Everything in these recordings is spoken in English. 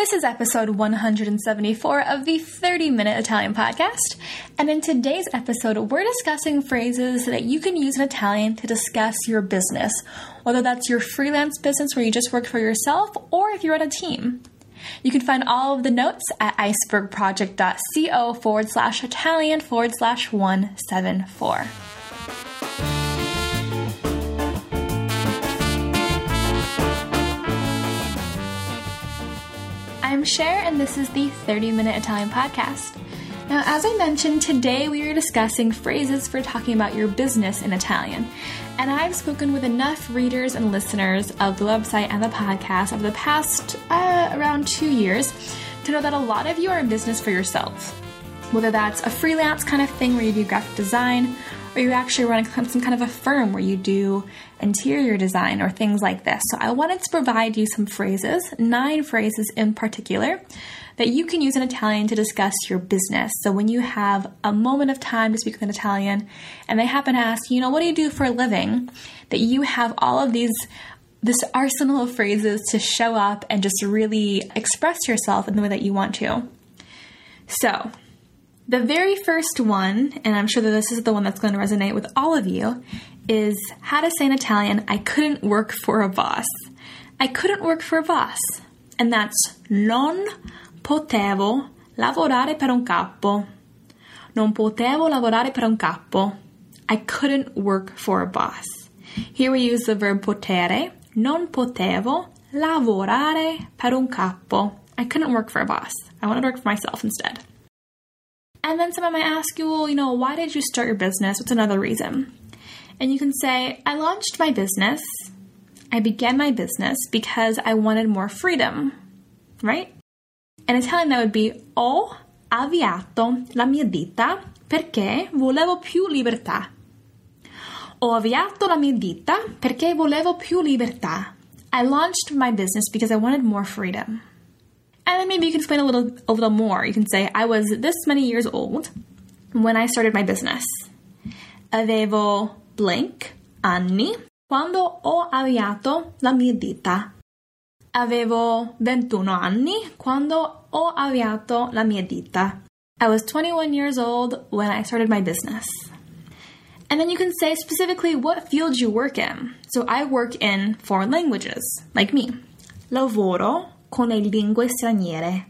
This is episode 174 of the 30 Minute Italian Podcast. And in today's episode, we're discussing phrases that you can use in Italian to discuss your business, whether that's your freelance business where you just work for yourself or if you're on a team. You can find all of the notes at icebergproject.co forward slash Italian forward slash 174. I'm Cher, and this is the 30 Minute Italian Podcast. Now, as I mentioned, today we are discussing phrases for talking about your business in Italian. And I've spoken with enough readers and listeners of the website and the podcast over the past uh, around two years to know that a lot of you are in business for yourself. Whether that's a freelance kind of thing where you do graphic design, or you actually run some kind of a firm where you do interior design or things like this. So I wanted to provide you some phrases, nine phrases in particular, that you can use in Italian to discuss your business. So when you have a moment of time to speak with an Italian and they happen to ask, you know, what do you do for a living? That you have all of these this arsenal of phrases to show up and just really express yourself in the way that you want to. So, the very first one, and I'm sure that this is the one that's going to resonate with all of you, is how to say in Italian, I couldn't work for a boss. I couldn't work for a boss. And that's non potevo lavorare per un capo. Non potevo lavorare per un capo. I couldn't work for a boss. Here we use the verb potere. Non potevo lavorare per un capo. I couldn't work for a boss. I wanted to work for myself instead. And then someone might ask you, well, you know, why did you start your business? What's another reason? And you can say, I launched my business. I began my business because I wanted more freedom, right? And in Italian, that would be Ho avviato la mia ditta perché volevo più libertà. Ho avviato la mia ditta perché volevo più libertà. I launched my business because I wanted more freedom. And then maybe you can explain a little a little more. You can say, I was this many years old when I started my business. Avevo blank anni quando ho avviato la mia ditta. Avevo 21 anni quando ho avviato la mia ditta. I was 21 years old when I started my business. And then you can say specifically what field you work in. So I work in foreign languages, like me. Lavoro con le lingue straniere.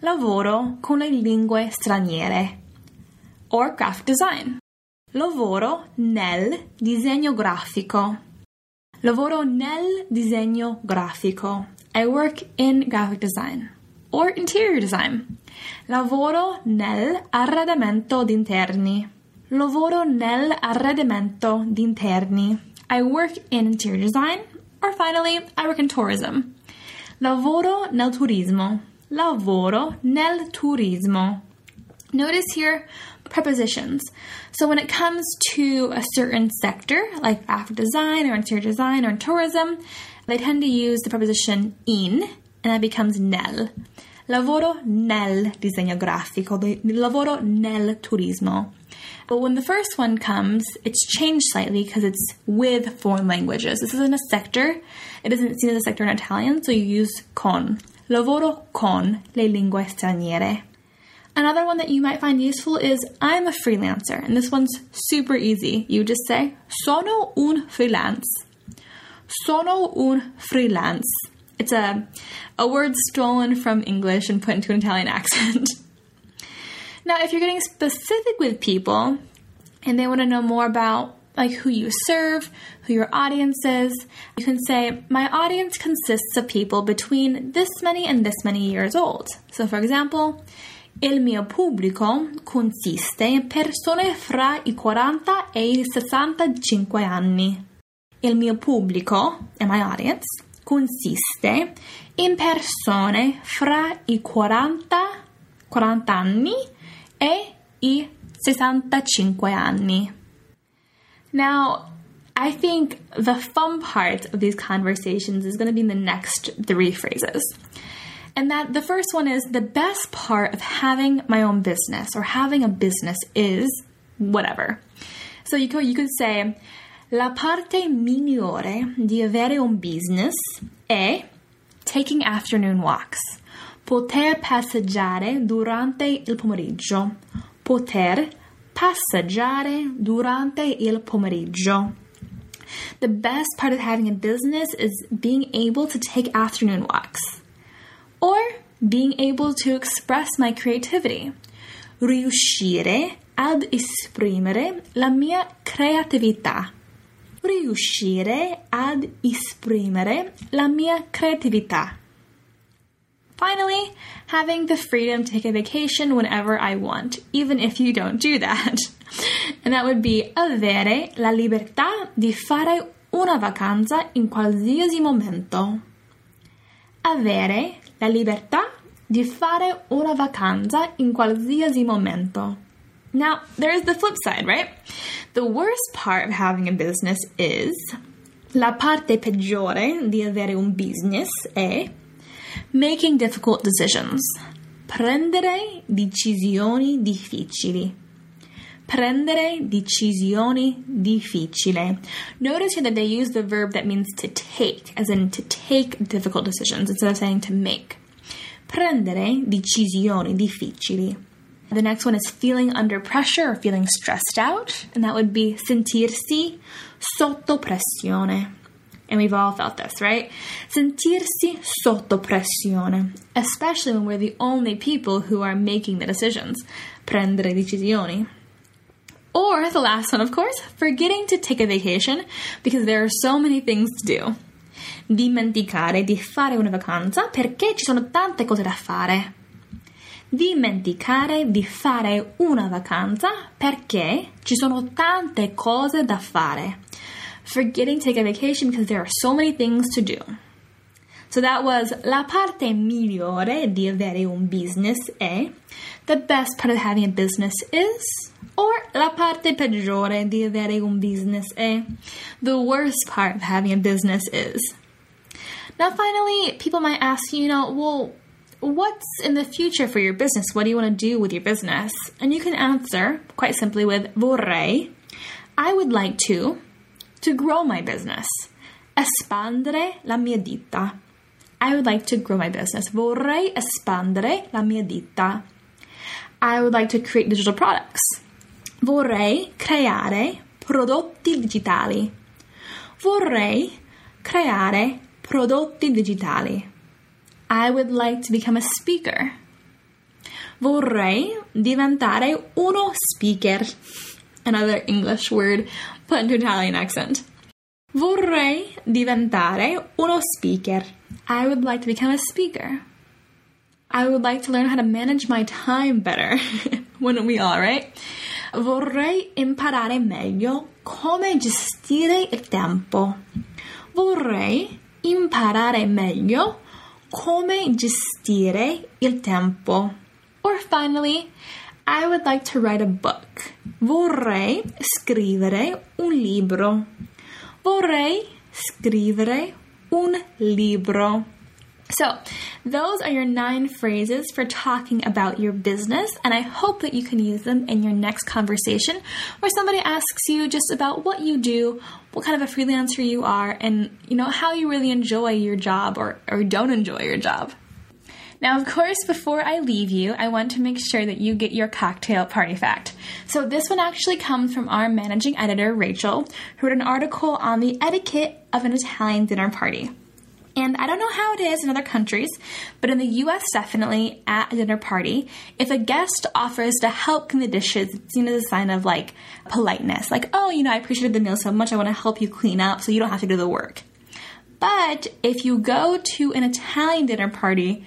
Lavoro con le lingue straniere. Or graphic design. Lavoro nel disegno grafico. Lavoro nel disegno grafico. I work in graphic design. Or interior design. Lavoro nel arredamento d'interni. Lavoro nel arredamento d'interni. I work in interior design. Or finally, I work in tourism. Lavoro nel turismo. Lavoro nel turismo. Notice here prepositions. So when it comes to a certain sector, like graphic design or interior design or in tourism, they tend to use the preposition in, and that becomes nel. Lavoro nel disegno grafico, lavoro nel turismo. But when the first one comes, it's changed slightly because it's with foreign languages. This isn't a sector. It isn't seen as a sector in Italian, so you use con. Lavoro con le lingue straniere. Another one that you might find useful is I'm a freelancer, and this one's super easy. You just say sono un freelance. Sono un freelance. It's a, a word stolen from English and put into an Italian accent. Now, if you're getting specific with people and they want to know more about like who you serve, who your audience is, you can say, My audience consists of people between this many and this many years old. So, for example, Il mio pubblico consiste in persone fra i 40 e i 65 anni. Il mio pubblico, and my audience, consiste in persone fra i 40, 40 anni e i 65 anni. Now, I think the fun part of these conversations is going to be in the next three phrases. And that the first one is the best part of having my own business or having a business is whatever. So you could, you could say, La parte migliore di avere un business è taking afternoon walks. Poter passeggiare durante il pomeriggio. Poter passeggiare durante il pomeriggio. The best part of having a business is being able to take afternoon walks or being able to express my creativity. Riuscire ad esprimere la mia creatività. Riuscire ad esprimere la mia creatività. Finally, having the freedom to take a vacation whenever I want, even if you don't do that. And that would be avere la libertà di fare una vacanza in qualsiasi momento. Avere la libertà di fare una vacanza in qualsiasi momento. Now, there's the flip side, right? The worst part of having a business is la parte peggiore di avere un business è making difficult decisions. Prendere decisioni difficili. Prendere decisioni difficili. Notice here that they use the verb that means to take, as in to take difficult decisions instead of saying to make. Prendere decisioni difficili. The next one is feeling under pressure or feeling stressed out, and that would be sentirsi sotto pressione. And we've all felt this, right? Sentirsi sotto pressione, especially when we're the only people who are making the decisions. Prendere decisioni. Or the last one, of course, forgetting to take a vacation because there are so many things to do. Dimenticare di fare una vacanza perché ci sono tante cose da fare. Dimenticare di fare una vacanza perché ci sono tante cose da fare. Forgetting to take a vacation because there are so many things to do. So that was la parte migliore di avere un business è the best part of having a business is or la parte peggiore di avere un business è the worst part of having a business is. Now finally, people might ask you, you know, well, what's in the future for your business? What do you want to do with your business? And you can answer quite simply with vorrei. I would like to to grow my business. Espandere la mia ditta. I would like to grow my business. Vorrei espandere la mia ditta. I would like to create digital products. Vorrei creare prodotti digitali. Vorrei creare prodotti digitali. I would like to become a speaker. Vorrei diventare uno speaker. Another English word put into Italian accent. Vorrei diventare uno speaker. I would like to become a speaker. I would like to learn how to manage my time better. Wouldn't we all, right? Vorrei imparare meglio come gestire il tempo. Vorrei imparare meglio come gestire il tempo. Or finally, I would like to write a book. Vorrei scrivere un libro. Vorrei scrivere un libro. So, those are your nine phrases for talking about your business, and I hope that you can use them in your next conversation where somebody asks you just about what you do, what kind of a freelancer you are, and you know how you really enjoy your job or, or don't enjoy your job. Now, of course, before I leave you, I want to make sure that you get your cocktail party fact. So, this one actually comes from our managing editor, Rachel, who wrote an article on the etiquette of an Italian dinner party. And I don't know how it is in other countries, but in the US, definitely at a dinner party, if a guest offers to help clean the dishes, it's seen as a sign of like politeness. Like, oh, you know, I appreciated the meal so much, I want to help you clean up so you don't have to do the work. But if you go to an Italian dinner party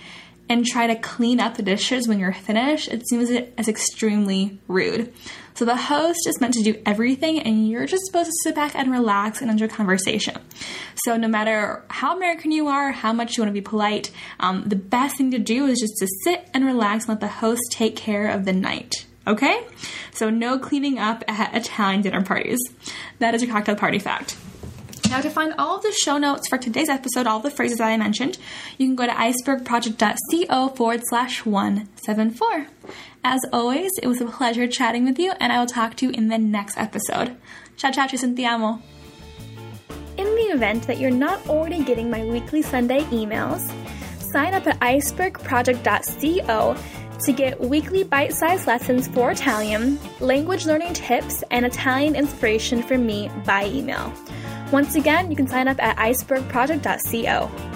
and try to clean up the dishes when you're finished, it seems as extremely rude. So the host is meant to do everything, and you're just supposed to sit back and relax and enjoy conversation. So no matter how American you are, how much you want to be polite, um, the best thing to do is just to sit and relax and let the host take care of the night. Okay? So no cleaning up at Italian dinner parties. That is your cocktail party fact. Now, to find all of the show notes for today's episode, all the phrases that I mentioned, you can go to icebergproject.co forward slash 174. As always, it was a pleasure chatting with you, and I will talk to you in the next episode. Ciao, ciao, ci. In the event that you're not already getting my weekly Sunday emails, sign up at icebergproject.co to get weekly bite sized lessons for Italian, language learning tips, and Italian inspiration from me by email. Once again, you can sign up at icebergproject.co.